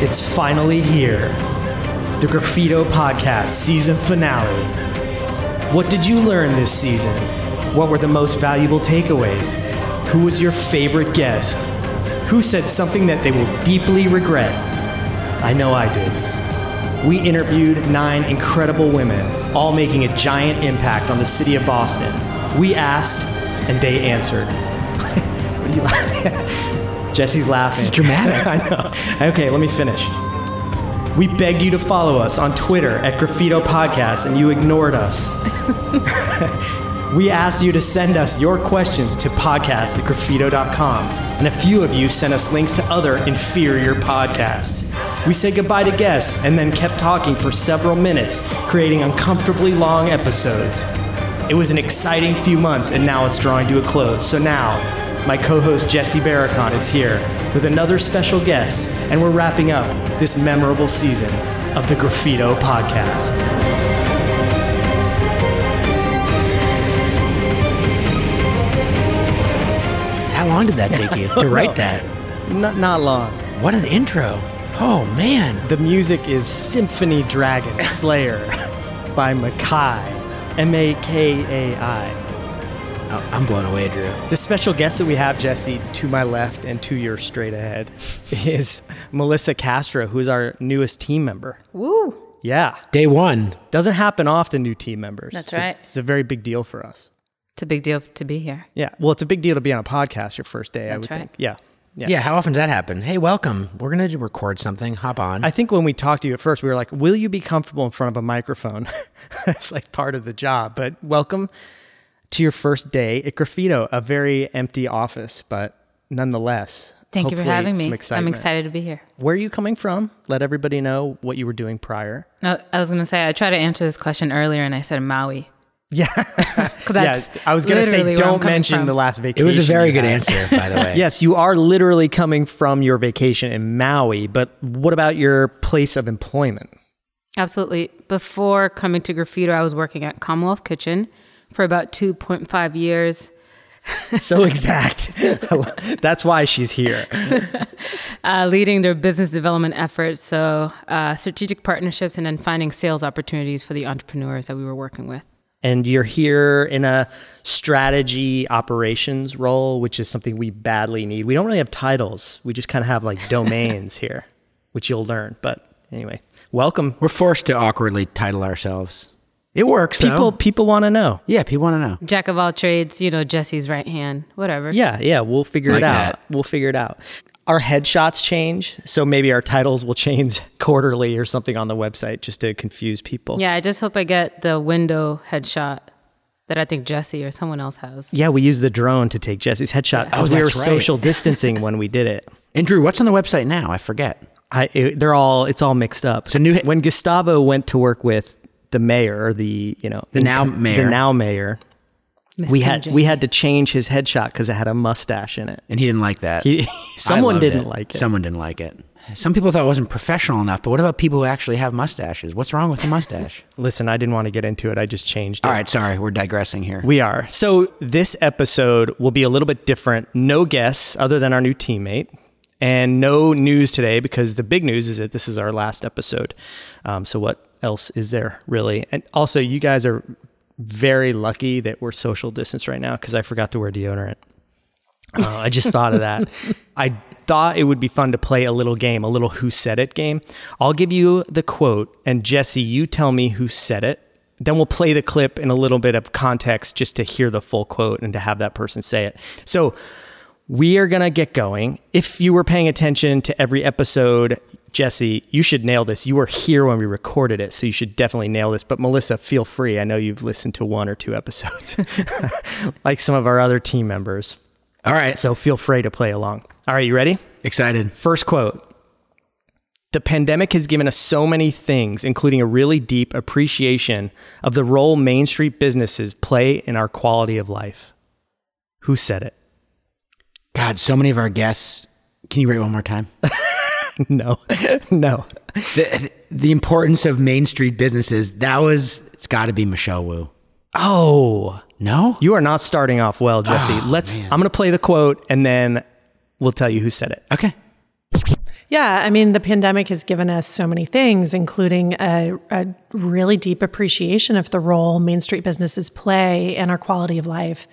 It's finally here. The Graffito Podcast season finale. What did you learn this season? What were the most valuable takeaways? Who was your favorite guest? Who said something that they will deeply regret? I know I did. We interviewed nine incredible women, all making a giant impact on the city of Boston. We asked, and they answered. what are you laughing at? Jesse's laughing. Is dramatic. I know. Okay, let me finish. We begged you to follow us on Twitter at Graffito Podcast, and you ignored us. we asked you to send us your questions to podcast at graffito.com, and a few of you sent us links to other inferior podcasts. We said goodbye to guests and then kept talking for several minutes, creating uncomfortably long episodes. It was an exciting few months, and now it's drawing to a close. So now, my co host Jesse Baerkahn is here with another special guest, and we're wrapping up this memorable season of the Graffito Podcast. Long did that take you to write that? Not, not long. What an intro. Oh, man. The music is Symphony Dragon Slayer by Makai, M A K A I. Oh, I'm blown away, Drew. The special guest that we have, Jesse, to my left and to your straight ahead, is Melissa Castro, who is our newest team member. Woo! Yeah. Day one. Doesn't happen often, new team members. That's It's a- right. it's a very big deal for us. It's a big deal to be here. Yeah. Well, it's a big deal to be on a podcast your first day, I That's would right. think. Yeah. Yeah. Yeah. how often does that happen? Hey, welcome. We're going to record something. Hop on. I think when we talked to you at first, we were like, will you be comfortable in front of a microphone? it's like part of the job. But welcome to your first day at Graffito, a very empty office, but nonetheless. Thank you for having some me. I'm excited to be here. Where are you coming from? Let everybody know what you were doing prior. No, I was going to say, I tried to answer this question earlier and I said Maui. Yeah. 'Cause that's yeah. I was going to say, literally where I'm don't mention from. the last vacation. it was a very good had. answer, by the way. Yes, you are literally coming from your vacation in Maui, but what about your place of employment? Absolutely. Before coming to Graffito, I was working at Commonwealth Kitchen for about 2.5 years, So exact. That's why she's here. uh, leading their business development efforts. So, uh, strategic partnerships and then finding sales opportunities for the entrepreneurs that we were working with. And you're here in a strategy operations role, which is something we badly need. We don't really have titles. We just kind of have like domains here, which you'll learn. But anyway, welcome. We're forced to awkwardly title ourselves. It works, People though. people want to know. Yeah, people want to know. Jack of all trades, you know, Jesse's right hand, whatever. Yeah, yeah, we'll figure Like it out. that. We'll figure it out. Our headshots change, so maybe our titles will change quarterly or something on the website just to confuse people. Yeah, I just hope I get the window headshot that I think Jesse or someone else has. Yeah, we used the drone to take Jesse's headshot because Oh, we were right. social distancing when we did it. And Drew, what's on the website now? I forget. I, it, they're all it's all mixed up. So new he- when Gustavo went to work with the mayor, or the you know The now mayor. the now mayor, Miss we had we had to change his headshot because it had a mustache in it. And he didn't like that. He, someone didn't like it. Someone didn't like it. Some people thought it wasn't professional enough, but what about people who actually have mustaches? What's wrong with the mustache? Listen, I didn't want to get into it. I just changed it. All right, sorry, we're digressing here. We are. So this episode will be a little bit different. No guests other than our new teammate, and no news today because the big news is that this is our last episode. Um, so what else is there really? And also, you guys are very lucky that we're social distance right now because I forgot to wear deodorant. Uh, I just thought of that. I thought it would be fun to play a little game, a little who said it game. I'll give you the quote, and Jesse, you tell me who said it. Then we'll play the clip in a little bit of context just to hear the full quote and to have that person say it. So we are going to get going. If you were paying attention to every episode, Jesse, you should nail this. You were here when we recorded it, so you should definitely nail this. But Melissa, feel free. I know you've listened to one or two episodes, like some of our other team members. All right, so feel free to play along. All right, you ready? excited. First quote The pandemic has given us so many things, including a really deep appreciation of the role Main Street businesses play in our quality of life. Who said it? God, so many of our guests Can you rate one more time? no, no. the, the importance of Main Street businesses. That was. It's got to be Michelle Wu. Oh, No. you are not starting off well, Jesse. Oh, Let's. man. I'm going to play the quote, and then we'll tell you who said it. Okay. Yeah, I mean, the pandemic has given us so many things, including a, a really deep appreciation of the role Main Street businesses play in our quality of life.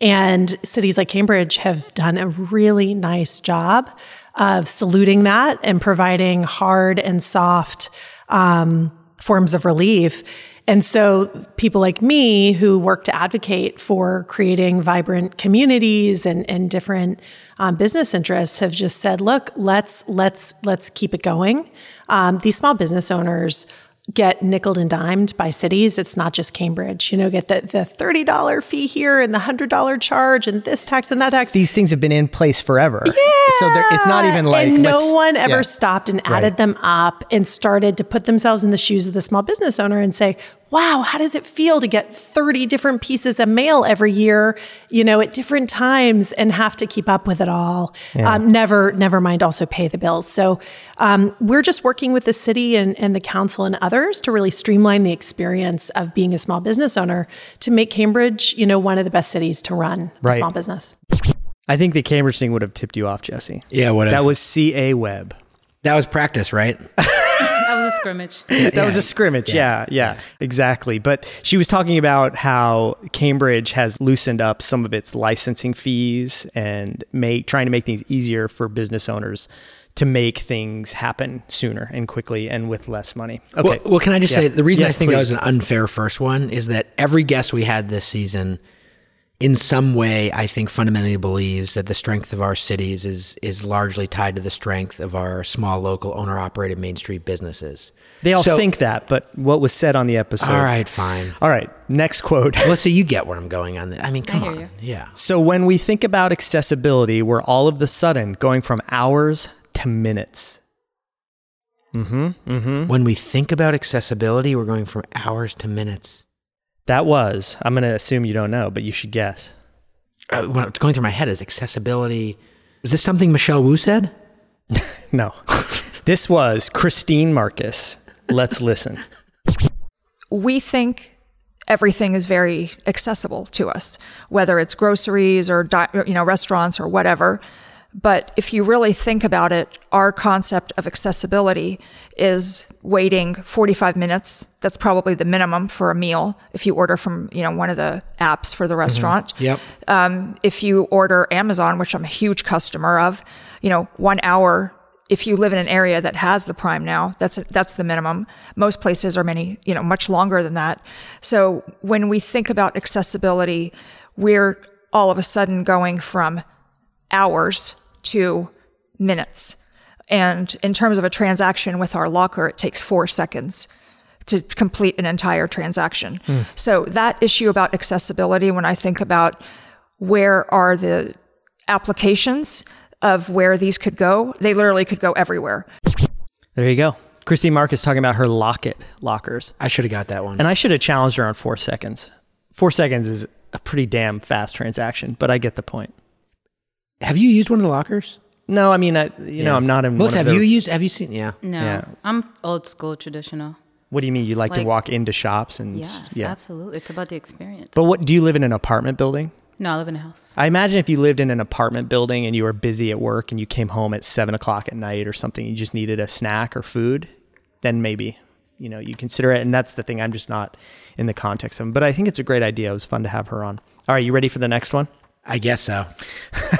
And cities like Cambridge have done a really nice job of saluting that and providing hard and soft um, forms of relief. And so people like me who work to advocate for creating vibrant communities and, and different um, business interests have just said, look, let's let's let's keep it going. Um, these small business owners get nickel and dimed by cities. It's not just Cambridge. You know, get the, the $30 fee here and the $100 charge and this tax and that tax. These things have been in place forever. Yeah. So there, it's not even like. and no one ever yeah. stopped and Right. added them up and started to put themselves in the shoes of the small business owner and say, wow, how does it feel to get 30 different pieces of mail every year, you know, at different times and have to keep up with it all? Um, never, never mind also pay the bills. So um, we're just working with the city and, and the council and others to really streamline the experience of being a small business owner to make Cambridge, you know, one of the best cities to run a small business. I think the Cambridge thing would have tipped you off, Jesse. Yeah. What? That was C.A. Webb. that was practice, right? That was a scrimmage. That was a scrimmage. Yeah, yeah, exactly. But she was talking about how Cambridge has loosened up some of its licensing fees and make trying to make things easier for business owners to make things happen sooner and quickly and with less money. Okay. Well, well, can I just Yeah. say the reason Yes, I think that was an unfair first one is that every guest we had this season, in some way, I think fundamentally believes that the strength of our cities is is largely tied to the strength of our small local owner operated Main Street businesses. They all So- think that, but what was said on the episode? All right, fine. All right. Next quote. Melissa, you get where I'm going on that. I mean, come hear on. you. Yeah. So when we think about accessibility, we're all of the sudden going from hours to minutes. Hmm. Hmm. When we think about accessibility, we're going from hours to minutes. That was. I'm going to assume you don't know, but you should guess. Uh, what's going through my head is accessibility. Was this something Michelle Wu said? No. this was Christine Marcus. Let's listen. we think everything is very accessible to us, whether it's groceries or di- you know restaurants or whatever. But if you really think about it, our concept of accessibility is waiting 45 minutes. That's probably the minimum for a meal if you order from you know one of the apps for the restaurant. Yep. Um, if you order Amazon, which I'm a huge customer of, you know, one hour. If you live in an area that has the Prime now, that's that's the minimum. Most places are many, you know, much longer than that. So when we think about accessibility, we're all of a sudden going from hours to minutes. And in terms of a transaction with our locker, it takes four seconds to complete an entire transaction. Hmm. So that issue about accessibility, when I think about where are the applications of where these could go, they literally could go everywhere. There you go. Christine Marcus talking about her locket lockers. I should have got that one. And I should have challenged her on four seconds. Four seconds is a pretty damn fast transaction, but I get the point. Have you used one of the lockers? No, I mean, I, you know, I'm not in. Melissa, one of have the- you used? Have you seen? Yeah. No, Yeah. I'm old school, traditional. What do you mean? You like, to walk into shops and Yes, yeah. absolutely. It's about the experience. But what do you live in an apartment building? no, I live in a house. I imagine if you lived in an apartment building and you were busy at work and you came home at seven o'clock at night or something, you just needed a snack or food, then maybe you know you consider it. And that's the thing. I'm just not in the context of. Them. But I think it's a great idea. It was fun to have her on. All right, you ready for the next one? I guess so.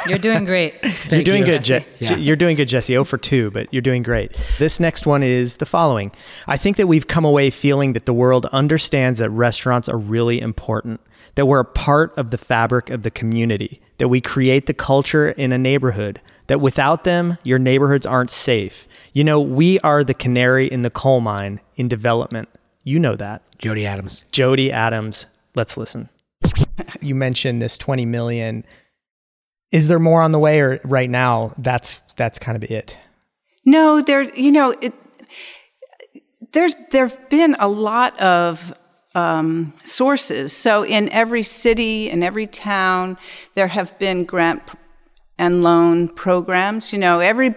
You're doing great. you're doing you. good, Je- Yeah. You're doing good, Jesse. Oh for two, but you're doing great. This next one is the following. I think that we've come away feeling that the world understands that restaurants are really important, that we're a part of the fabric of the community, that we create the culture in a neighborhood, that without them, your neighborhoods aren't safe. You know, we are the canary in the coal mine in development. You know that. Jody Adams. Jody Adams. Let's listen. You mentioned this 20 million. Is there more on the way or right now that's that's kind of it? No, there. You know, it, there's there've been a lot of um, sources. So in every city, in every town, there have been grant and loan programs. You know, every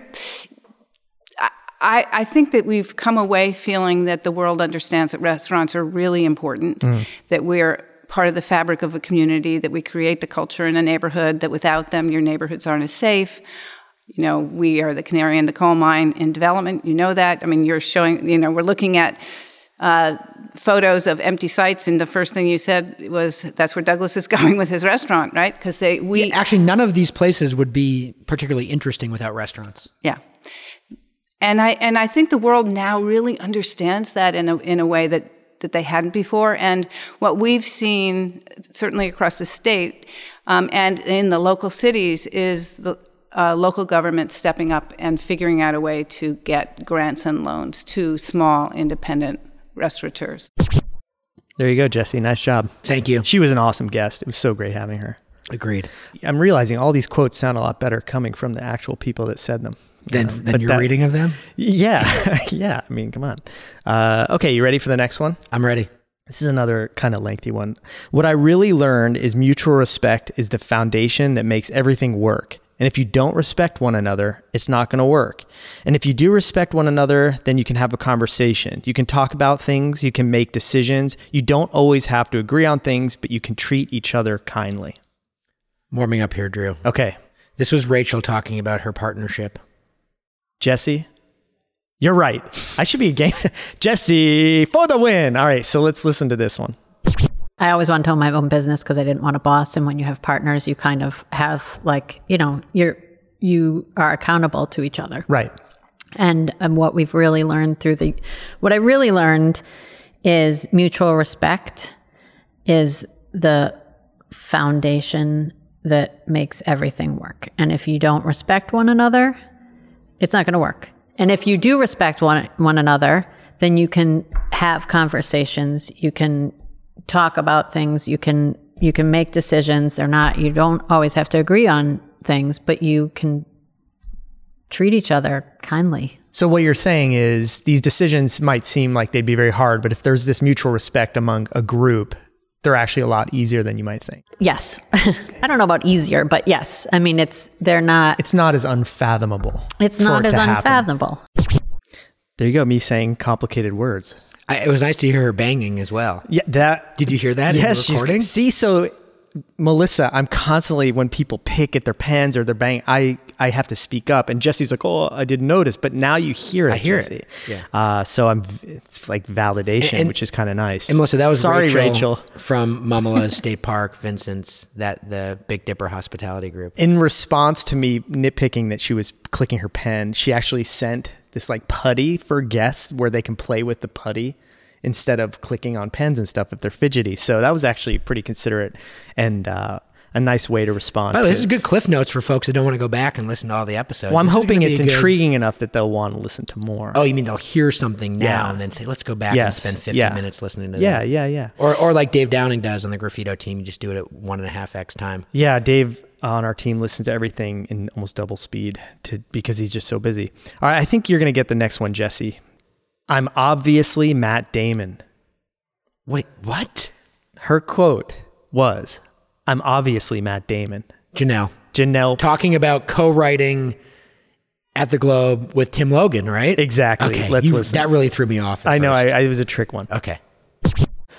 I, I think that we've come away feeling that the world understands that restaurants are really important, mm. that we're part of the fabric of a community, that we create the culture in a neighborhood, that without them, your neighborhoods aren't as safe. You know, we are the canary in the coal mine in development. You know that. I mean, you're showing, you know, we're looking at uh, photos of empty sites, and the first thing you said was that's where Douglas is going with his restaurant, right? Because they we yeah, actually none of these places would be particularly interesting without restaurants. Yeah, and I and I think the world now really understands that in a in a way that that they hadn't before. And what we've seen, certainly across the state um, and in the local cities, is the uh, local government stepping up and figuring out a way to get grants and loans to small independent restaurateurs. There you go, Jesse. Nice job. Thank you. She was an awesome guest. It was so great having her. Agreed. I'm realizing all these quotes sound a lot better coming from the actual people that said them. Than, um, than your that, reading of them? Yeah. yeah. I mean, come on. Uh, okay, you ready for the next one? I'm ready. This is another kind of lengthy one. What I really learned is mutual respect is the foundation that makes everything work. And if you don't respect one another, it's not going to work. And if you do respect one another, then you can have a conversation. You can talk about things, you can make decisions. You don't always have to agree on things, but you can treat each other kindly. Warming up here, Drew. Okay. This was Rachel talking about her partnership. Jesse, you're right. I should be a game. Jesse for the win. All right, so let's listen to this one. I always wanted to own my own business because I didn't want a boss. And when you have partners, you kind of have like, you know, you're, you are accountable to each other. Right. And, and what we've really learned through the, what I really learned is mutual respect is the foundation that makes everything work. And if you don't respect one another, it's not going to work. And if you do respect one, one another, then you can have conversations. You can talk about things. You can you can make decisions. They're not you don't always have to agree on things, but you can treat each other kindly. So what you're saying is these decisions might seem like they'd be very hard, but if there's this mutual respect among a group, they're actually a lot easier than you might think. Yes. I don't know about easier, but yes. I mean, it's they're not It's not as unfathomable. It's not it as unfathomable. Happen. There you go, me saying complicated words. I, it was nice to hear her banging as well. Yeah, that. Did you hear that? Yes, she's. See, so Melissa, I'm constantly when people pick at their pens or they're banging, I I have to speak up. And Jesse's like, "Oh, I didn't notice," but now you hear it. I hear Jesse. it. Yeah. Uh, so I'm. It's like validation, and, which is kind of nice. And Melissa, that was sorry, Rachel, Rachel. from Mamaleh State Park, Vincent's that the Big Dipper Hospitality Group. In response to me nitpicking that she was clicking her pen, she actually sent this like putty for guests where they can play with the putty instead of clicking on pens and stuff if they're fidgety. So that was actually pretty considerate and uh, a nice way to respond. Oh, to. this is good cliff notes for folks that don't want to go back and listen to all the episodes. Well, I'm this hoping it's intriguing enough that they'll want to listen to more. Oh, you mean they'll hear something now yeah. and then say, "Let's go back yes. and spend 50 yeah. minutes listening to yeah, that." Yeah, yeah, yeah. Or, or like Dave Downing does on the Graffito team, you just do it at one and a half x time. Yeah, Dave on our team listens to everything in almost double speed to because he's just so busy. All right, I think you're going to get the next one, Jesse. I'm obviously Matt Damon. Wait, what? Her quote was, I'm obviously Matt Damon. Janelle. Janelle. Talking about co writing at the Globe with Tim Logan, right? Exactly. Okay. Let's you, listen. That really threw me off. I know. I, I, it was a trick one. Okay.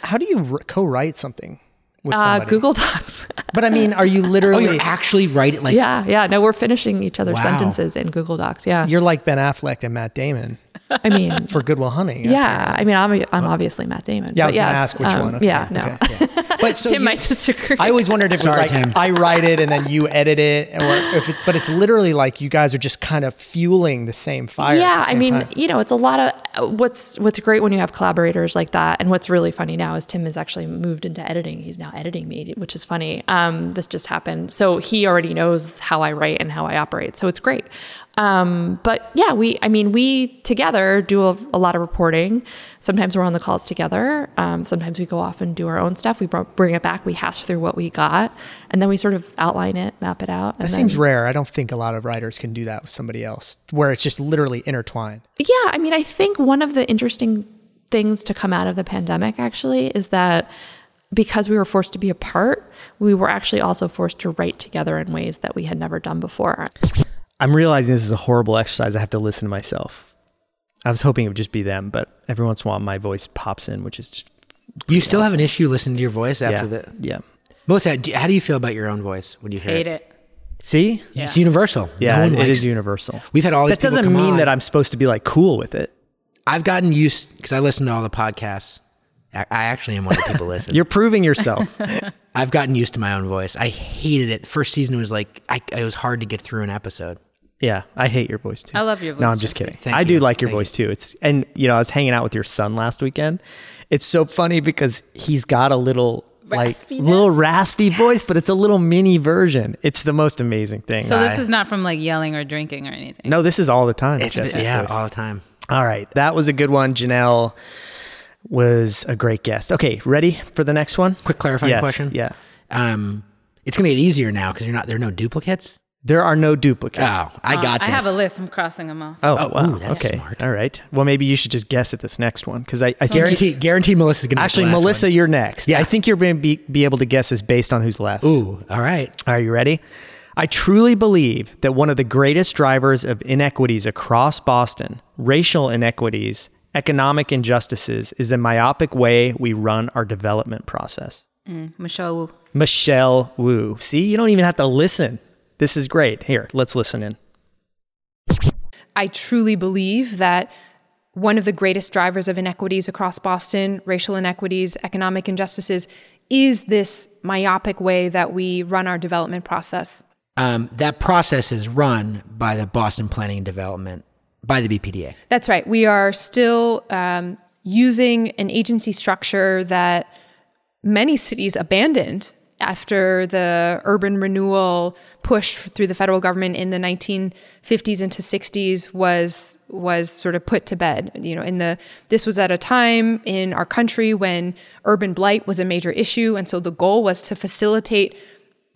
How do you co write something? With uh, Google Docs. but I mean, are you literally? oh, actually writing like? Yeah, yeah. No, we're finishing each other's wow. sentences in Google Docs. Yeah. You're like Ben Affleck and Matt Damon. I mean, for Good Will Hunting. Yeah, I mean, I'm I'm obviously Matt Damon. Yeah, I was yes, to ask which um, one. Okay, yeah, no. Okay, yeah. But so Tim you, might disagree. I always wondered if it was like Tim. I write it and then you edit it, or if it, but it's literally like you guys are just kind of fueling the same fire. Yeah, same I mean, time. you know, it's a lot of what's what's great when you have collaborators like that, and what's really funny now is Tim has actually moved into editing. He's now editing me, which is funny. Um, this just happened, so he already knows how I write and how I operate, so it's great. Um, but yeah, we, I mean, we together do a, a, lot of reporting. Sometimes we're on the calls together. Um, sometimes we go off and do our own stuff. We bring it back, we hash through what we got, and then we sort of outline it, map it out. That seems rare. I don't think a lot of writers can do that with somebody else, where it's just literally intertwined. Yeah. I mean, I think one of the interesting things to come out of the pandemic actually is that because we were forced to be apart, we were actually also forced to write together in ways that we had never done before. I'm realizing this is a horrible exercise. I have to listen to myself. I was hoping it would just be them, but every once in a while my voice pops in, which is just You still have an issue listening to your voice after yeah, the. yeah. Melissa, how do you feel about your own voice when you hear Hate it? Hate it. See, It's universal. yeah, No one it likes- is universal. We've had all these That doesn't come mean on. that I'm supposed to be like cool with it. I've gotten used because I listen to all the podcasts. I I actually am one of the people listen. You're proving yourself. I've gotten used to my own voice. I hated it. First season was like I, it was hard to get through an episode. Yeah, I hate your voice too. I love your voice. No, I'm just Jesse. kidding. Thank I do you. like your Thank voice too. It's and you know I was hanging out with your son last weekend. It's so funny because he's got a little like little raspy voice, but it's a little mini version. It's the most amazing thing. So I- this is not from like yelling or drinking or anything. no, this is all the time. It's Jesse's yeah, voice. all the time. All right. That was a good one. Janelle was a great guest. Okay, ready for the next one? Quick clarifying Yes, question. Yeah. Um, it's gonna get easier now because you're not there are no duplicates. There are no duplicates. Oh, I got Uh, I this. have a list. I'm crossing them off. Oh, Oh, wow. ooh, okay. smart. All right. Well, maybe you should just guess at this next one because I, I think Guarantee, guarantee Melissa's gonna. get the actually, last Melissa, one. you're next. Yeah. I think you're going to be, be able to guess this based on who's left. Ooh, all right. Are you ready? I truly believe that one of the greatest drivers of inequities across Boston, racial inequities, economic injustices, is the myopic way we run our development process. Michelle Wu. Michelle Wu. See, you don't even have to listen. This is great. Here, let's listen in. I truly believe that one of the greatest drivers of inequities across Boston, racial inequities, economic injustices, is this myopic way that we run our development process. Um, that process is run by the Boston Planning and Development by the BPDA. That's right. We are still um, using an agency structure that many cities abandoned after the urban renewal push through the federal government in the 1950s into 60s was was sort of put to bed you know in the this was at a time in our country when urban blight was a major issue and so the goal was to facilitate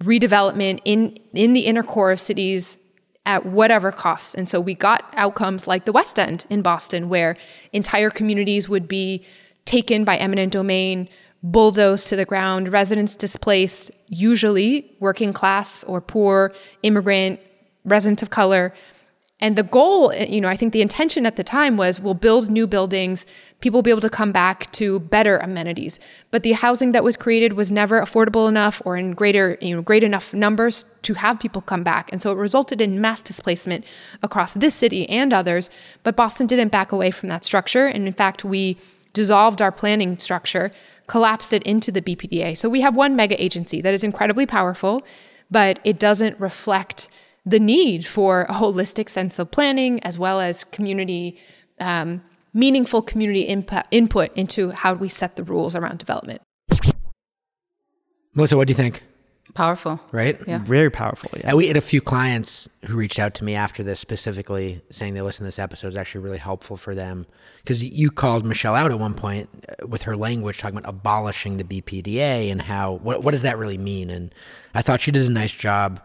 redevelopment in in the inner core of cities at whatever cost. And so we got outcomes like the West End in Boston, where entire communities would be taken by eminent domain, bulldozed to the ground, residents displaced, usually working class or poor, immigrant, residents of color. And the goal, you know, I think the intention at the time was we'll build new buildings, people will be able to come back to better amenities. But the housing that was created was never affordable enough or in greater, you know, great enough numbers to have people come back. And so it resulted in mass displacement across this city and others. But Boston didn't back away from that structure. And in fact, we dissolved our planning structure, collapsed it into the BPDA. So we have one mega agency that is incredibly powerful, but it doesn't reflect the need for a holistic sense of planning as well as community, um, meaningful community input, input into how we set the rules around development. Melissa, what do you think? Powerful. Right? Yeah. Very powerful. Yeah. Uh, we had a few clients who reached out to me after this specifically saying they listened to this episode. It was actually really helpful for them. Because you called Michelle out at one point uh, with her language talking about abolishing the BPDA and how, what, what does that really mean? And I thought she did a nice job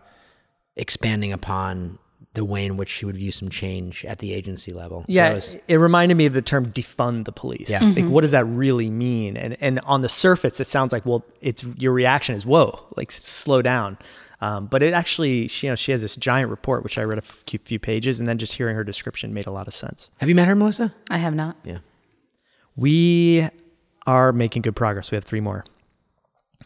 expanding upon the way in which she would view some change at the agency level. So Yeah, it was- it reminded me of the term defund the police. Yeah. Like what does that really mean? And and on the surface it sounds like well it's your reaction is whoa, like slow down. Um, but it actually she, you know she has this giant report which I read a few, few pages and then just hearing her description made a lot of sense. have you met her, Melissa? I have not. Yeah. We are making good progress. We have three more.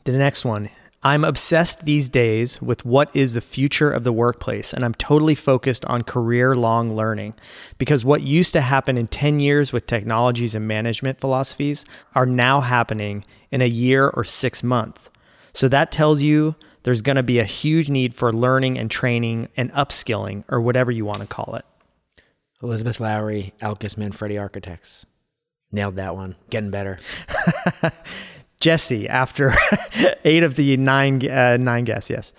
The next one. I'm obsessed these days with what is the future of the workplace, and I'm totally focused on career long learning because what used to happen in 10 years with technologies and management philosophies are now happening in a year or six months. So that tells you there's going to be a huge need for learning and training and upskilling, or whatever you want to call it. Elizabeth Lowrey, Elkus Manfredi Architects. Nailed that one. Getting better. Jesse, after eight of the nine uh, nine guests, yes.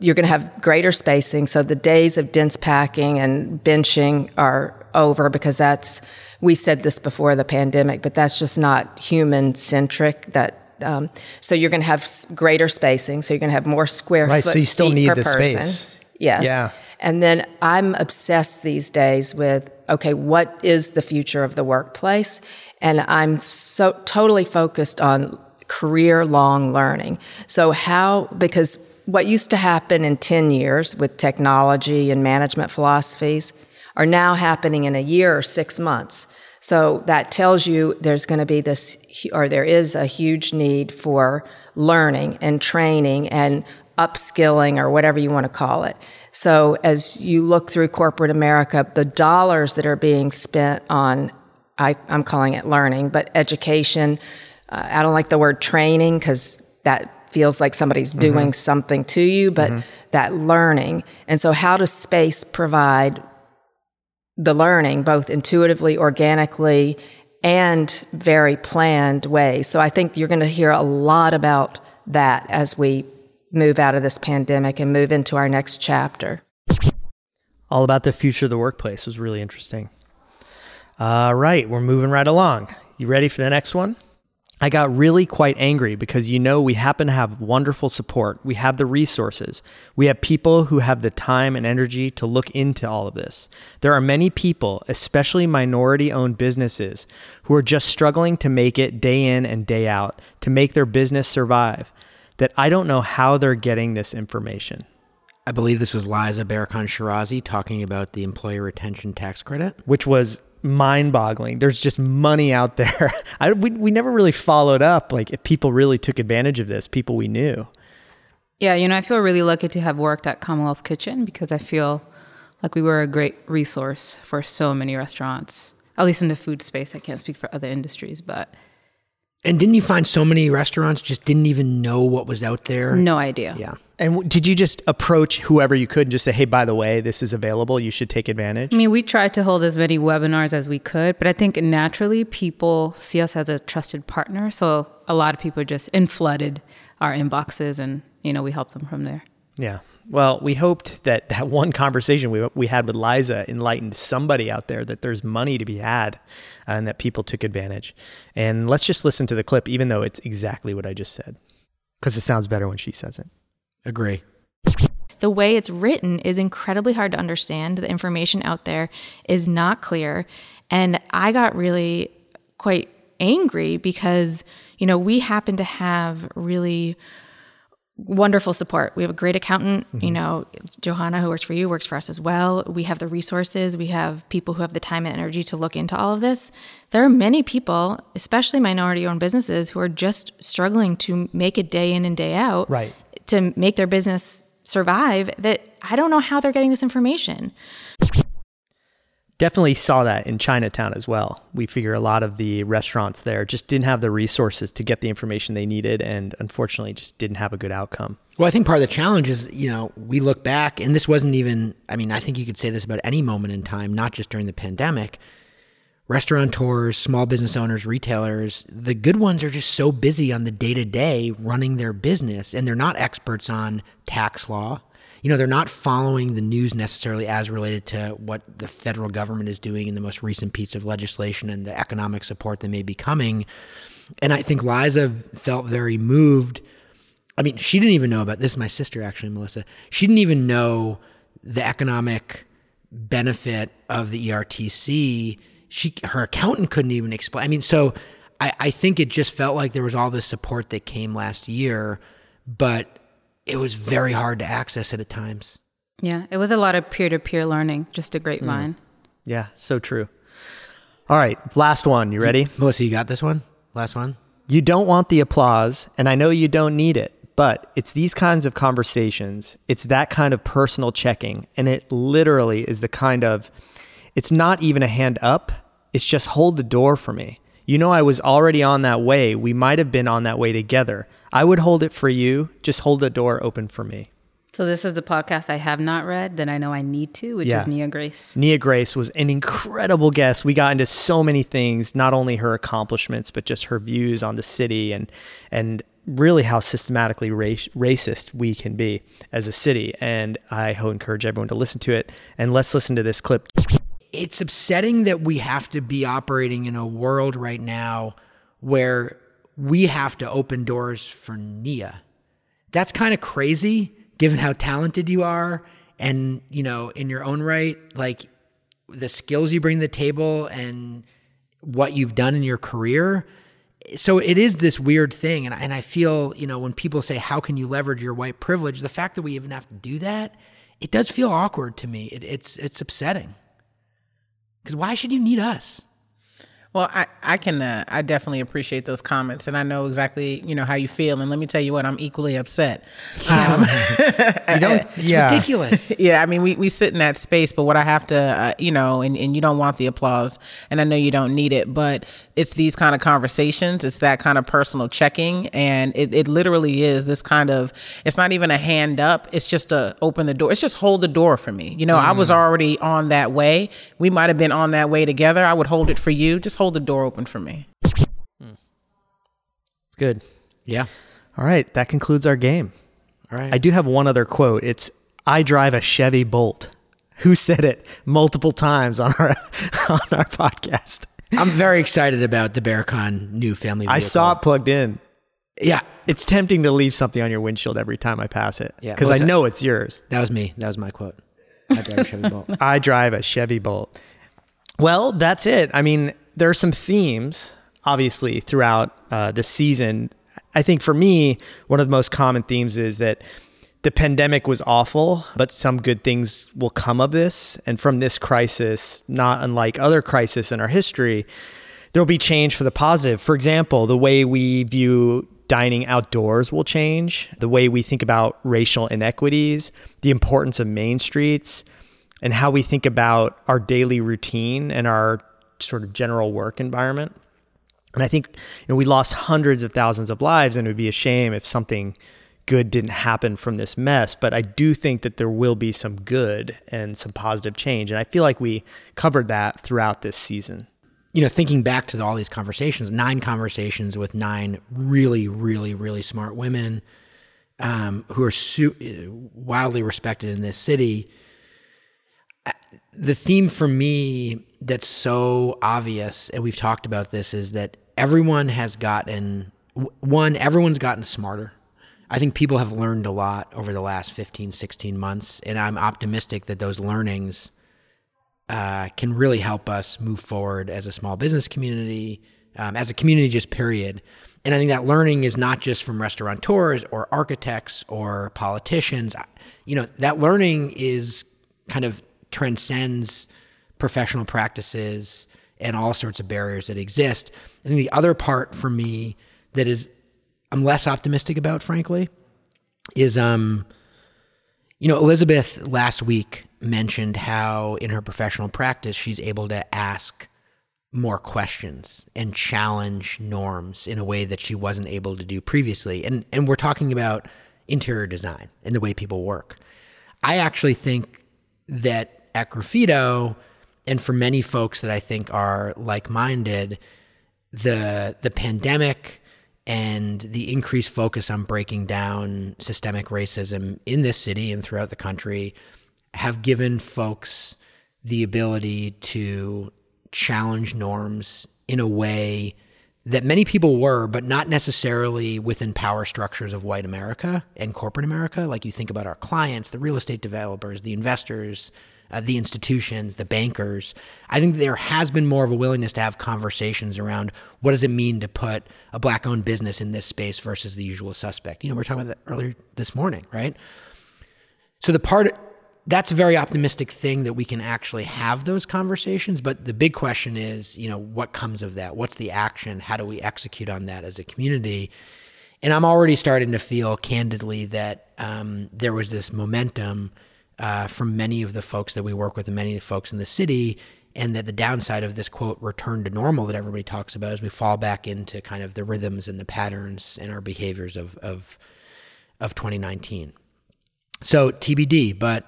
you're going to have greater spacing. So the days of dense packing and benching are over because that's, we said this before the pandemic, but that's just not human centric. That, um, so you're going to have greater spacing. So you're going to have more square Right, foot so you still need per the person. space. Yes. Yeah. And then I'm obsessed these days with okay, what is the future of the workplace? And I'm so totally focused on career long learning. So, how, because what used to happen in 10 years with technology and management philosophies are now happening in a year or six months. So that tells you there's going to be this, or there is a huge need for learning and training and upskilling or whatever you want to call it. So as you look through corporate America, the dollars that are being spent on, I, am calling it learning, but education, uh, I don't like the word training because that feels like somebody's mm-hmm. doing mm-hmm. something to you, but mm-hmm. that learning. And so how does space provide the learning both intuitively, organically, and very planned ways? So I think you're going to hear a lot about that as we move out of this pandemic and move into our next chapter. All about the future of the workplace was really interesting. All right, we're moving right along. You ready for the next one? I got really quite angry because you know we happen to have wonderful support. We have the resources. We have people who have the time and energy to look into all of this. There are many people, especially minority owned businesses, who are just struggling to make it day in and day out to make their business survive that I don't know how they're getting this information. I believe this was Liza Berkhan Shirazi talking about the employer retention tax credit, which was mind boggling. There's just money out there. I, we, we never really followed up, like, if people really took advantage of this, people we knew. Yeah, you know, I feel really lucky to have worked at Commonwealth Kitchen because I feel like we were a great resource for so many restaurants, at least in the food space. I can't speak for other industries, but and didn't you find so many restaurants just didn't even know what was out there? No idea. Yeah. And did you just approach whoever you could and just say, hey, by the way, this is available. You should take advantage? I mean, we tried to hold as many webinars as we could, but I think naturally people see us as a trusted partner. So a lot of people just in flooded our inboxes and, you know, we help them from there. Yeah. Well, we hoped that that one conversation we, we had with Liza enlightened somebody out there that there's money to be had uh, and that people took advantage. And let's just listen to the clip, even though it's exactly what I just said, because it sounds better when she says it. Agree. The way it's written is incredibly hard to understand. The information out there is not clear. And I got really quite angry because, you know, we happen to have really wonderful support. We have a great accountant, mm-hmm. you know, Johanna who works for you works for us as well. We have the resources, we have people who have the time and energy to look into all of this. There are many people, especially minority owned businesses who are just struggling to make it day in and day out. Right. To make their business survive that I don't know how they're getting this information definitely saw that in Chinatown as well. We figure a lot of the restaurants there just didn't have the resources to get the information they needed and unfortunately just didn't have a good outcome. Well, I think part of the challenge is, you know, we look back and this wasn't even, I mean, I think you could say this about any moment in time, not just during the pandemic. Restaurateurs, small business owners, retailers, the good ones are just so busy on the day to day running their business and they're not experts on tax law you know, they're not following the news necessarily as related to what the federal government is doing in the most recent piece of legislation and the economic support that may be coming. And I think Liza felt very moved. I mean, she didn't even know about this. Is my sister, actually, Melissa. She didn't even know the economic benefit of the ERTC. She, her accountant couldn't even explain. I mean, so I, I think it just felt like there was all this support that came last year, but it was very hard to access it at times. Yeah, it was a lot of peer to peer learning, just a grapevine. Mm. Yeah, so true. All right, last one. You ready? Melissa, you got this one? Last one? You don't want the applause, and I know you don't need it, but it's these kinds of conversations, it's that kind of personal checking, and it literally is the kind of, it's not even a hand up, it's just hold the door for me. You know, I was already on that way. We might have been on that way together. I would hold it for you. Just hold the door open for me. So this is the podcast I have not read that I know I need to, which yeah. is Nia Grace. Nia Grace was an incredible guest. We got into so many things, not only her accomplishments, but just her views on the city and and really how systematically race, racist we can be as a city. And I encourage everyone to listen to it. And let's listen to this clip. It's upsetting that we have to be operating in a world right now where we have to open doors for Nia. That's kind of crazy given how talented you are and, you know, in your own right, like the skills you bring to the table and what you've done in your career. so it is this weird thing, and and I feel you know when people say how can you leverage your white privilege, the fact that we even have to do that, it does feel awkward to me. It, it's it's upsetting because why should you need us? Well, I, I can uh, I definitely appreciate those comments, and I know exactly you know how you feel. And let me tell you what, I'm equally upset. Um, you don't. It's Yeah. ridiculous. yeah, I mean, we, we sit in that space, but what I have to, uh, you know, and, and you don't want the applause, and I know you don't need it, but it's these kind of conversations, it's that kind of personal checking, and it, it literally is this kind of, it's not even a hand up, it's just a open the door, it's just hold the door for me. You know, I was already on that way. We might have been on that way together. I would hold it for you. Just hold the door open for me. Hmm. It's good. Yeah. All right, that concludes our game. All right. I do have one other quote. It's I drive a Chevy Bolt. Who said it multiple times on our on our podcast? I'm very excited about the Baerkahn new family. Vehicle. I saw it plugged in. Yeah, It's tempting to leave something on your windshield every time I pass it. Yeah, Because I that? know it's yours. that was me. That was my quote. I drive a Chevy Bolt. I drive a Chevy Bolt. Well, that's it. I mean, there are some themes, obviously, throughout uh, the season. I think for me, one of the most common themes is that the pandemic was awful, but some good things will come of this. And from this crisis, not unlike other crises in our history, there will be change for the positive. For example, the way we view dining outdoors will change, the way we think about racial inequities, the importance of main streets, and how we think about our daily routine and our sort of general work environment. And I think you know we lost hundreds of thousands of lives, and it would be a shame if something good didn't happen from this mess. But I do think that there will be some good and some positive change, and I feel like we covered that throughout this season. you know, thinking back to all these conversations, nine conversations with nine really, really, really smart women um, who are su- wildly respected in this city. The theme for me that's so obvious, and we've talked about this, is that everyone has gotten one, everyone's gotten smarter. I think people have learned a lot over the last 15, 16 months, and I'm optimistic that those learnings uh, can really help us move forward as a small business community, um, as a community, just period. And I think that learning is not just from restaurateurs or architects or politicians. You know, that learning is kind of transcends professional practices and all sorts of barriers that exist. I think the other part for me that is I'm less optimistic about, frankly, is um, you know, Elizabeth last week mentioned how in her professional practice she's able to ask more questions and challenge norms in a way that she wasn't able to do previously. And and we're talking about interior design and the way people work. I actually think that at Graffito and for many folks that I think are like-minded, the the pandemic and the increased focus on breaking down systemic racism in this city and throughout the country have given folks the ability to challenge norms in a way that many people were, but not necessarily within power structures of white America and corporate America. Like you think about our clients, the real estate developers, the investors, uh, the institutions, the bankers. I think there has been more of a willingness to have conversations around what does it mean to put a black owned business in this space versus the usual suspect. You know, we are talking about that earlier this morning, right? So the part that's a very optimistic thing that we can actually have those conversations. But the big question is, you know, what comes of that? What's the action? How do we execute on that as a community? And I'm already starting to feel candidly that um, there was this momentum uh, from many of the folks that we work with and many of the folks in the city. And that the downside of this quote return to normal that everybody talks about is we fall back into kind of the rhythms and the patterns and our behaviors of, of, of 2019. So TBD, but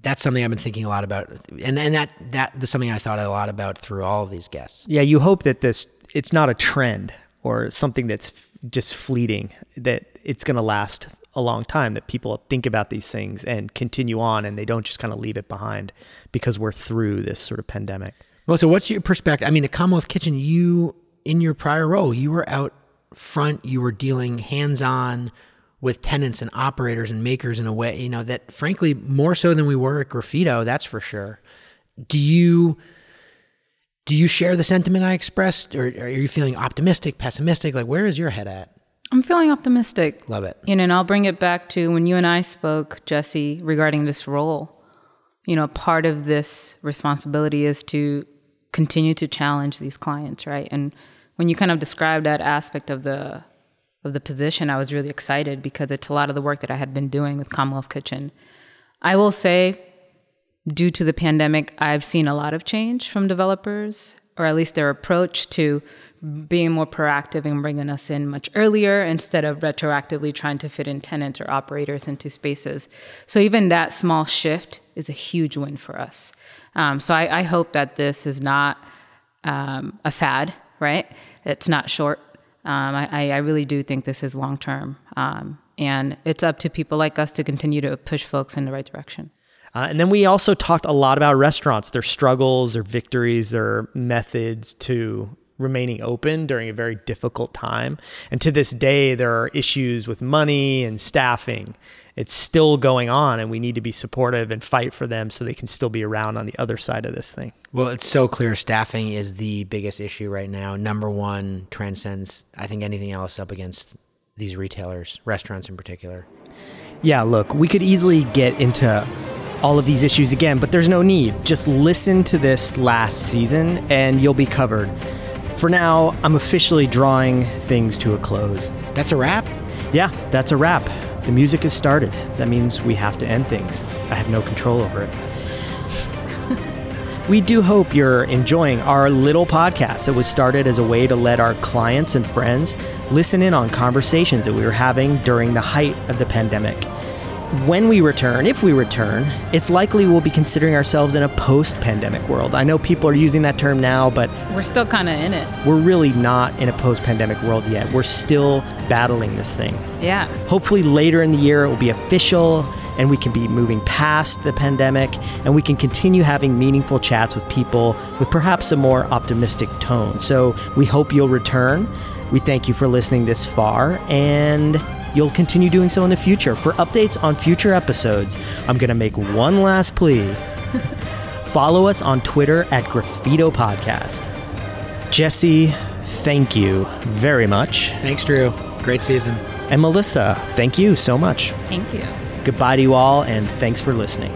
that's something I've been thinking a lot about, and and that that is something I thought a lot about through all of these guests. Yeah, you hope that this it's not a trend or something that's f- just fleeting, that it's going to last a long time, that people think about these things and continue on and they don't just kind of leave it behind because we're through this sort of pandemic. Well, so what's your perspective? I mean, at Commonwealth Kitchen, you in your prior role, you were out front, you were dealing hands on with tenants and operators and makers in a way, you know, that frankly, more so than we were at Graffito, that's for sure. Do you Do you share the sentiment I expressed, or are you feeling optimistic, pessimistic? Like, where is your head at? I'm feeling optimistic. Love it. You know, and I'll bring it back to when you and I spoke, Jesse, regarding this role. You know, part of this responsibility is to continue to challenge these clients, right? And when you kind of described that aspect of the of the position, I was really excited because it's a lot of the work that I had been doing with Commonwealth Kitchen. I will say, due to the pandemic, I've seen a lot of change from developers, or at least their approach to being more proactive and bringing us in much earlier instead of retroactively trying to fit in tenants or operators into spaces. So even that small shift is a huge win for us. Um, so I, I, hope that this is not um, a fad, right? It's not short. Um, I, I, really do think this is long term. Um, and it's up to people like us to continue to push folks in the right direction. Uh, and then we also talked a lot about restaurants, their struggles, their victories, their methods to remaining open during a very difficult time. And to this day, there are issues with money and staffing. It's still going on, and we need to be supportive and fight for them so they can still be around on the other side of this thing. Well, it's so clear staffing is the biggest issue right now. Number one transcends, I think, anything else up against these retailers, restaurants in particular. Yeah, look, we could easily get into all of these issues again, but there's no need. Just listen to this last season and you'll be covered. For now, I'm officially drawing things to a close. That's a wrap? Yeah, that's a wrap. The music has started. That means we have to end things. I have no control over it. we do hope you're enjoying our little podcast that was started as a way to let our clients and friends listen in on conversations that we were having during the height of the pandemic when we return, if we return, it's likely we'll be considering ourselves in a post pandemic world. I know people are using that term now, but we're still kind of in it. We're really not in a post pandemic world yet. We're still battling this thing. Yeah. Hopefully, later in the year, it will be official and we can be moving past the pandemic and we can continue having meaningful chats with people with perhaps a more optimistic tone. So, we hope you'll return. We thank you for listening this far and You'll continue doing so in the future. For updates on future episodes, I'm going to make one last plea. Follow us on Twitter at Graffito Podcast. Jesse, thank you very much. Thanks, Drew. Great season. And Melissa, thank you so much. Thank you. Goodbye to you all, and thanks for listening.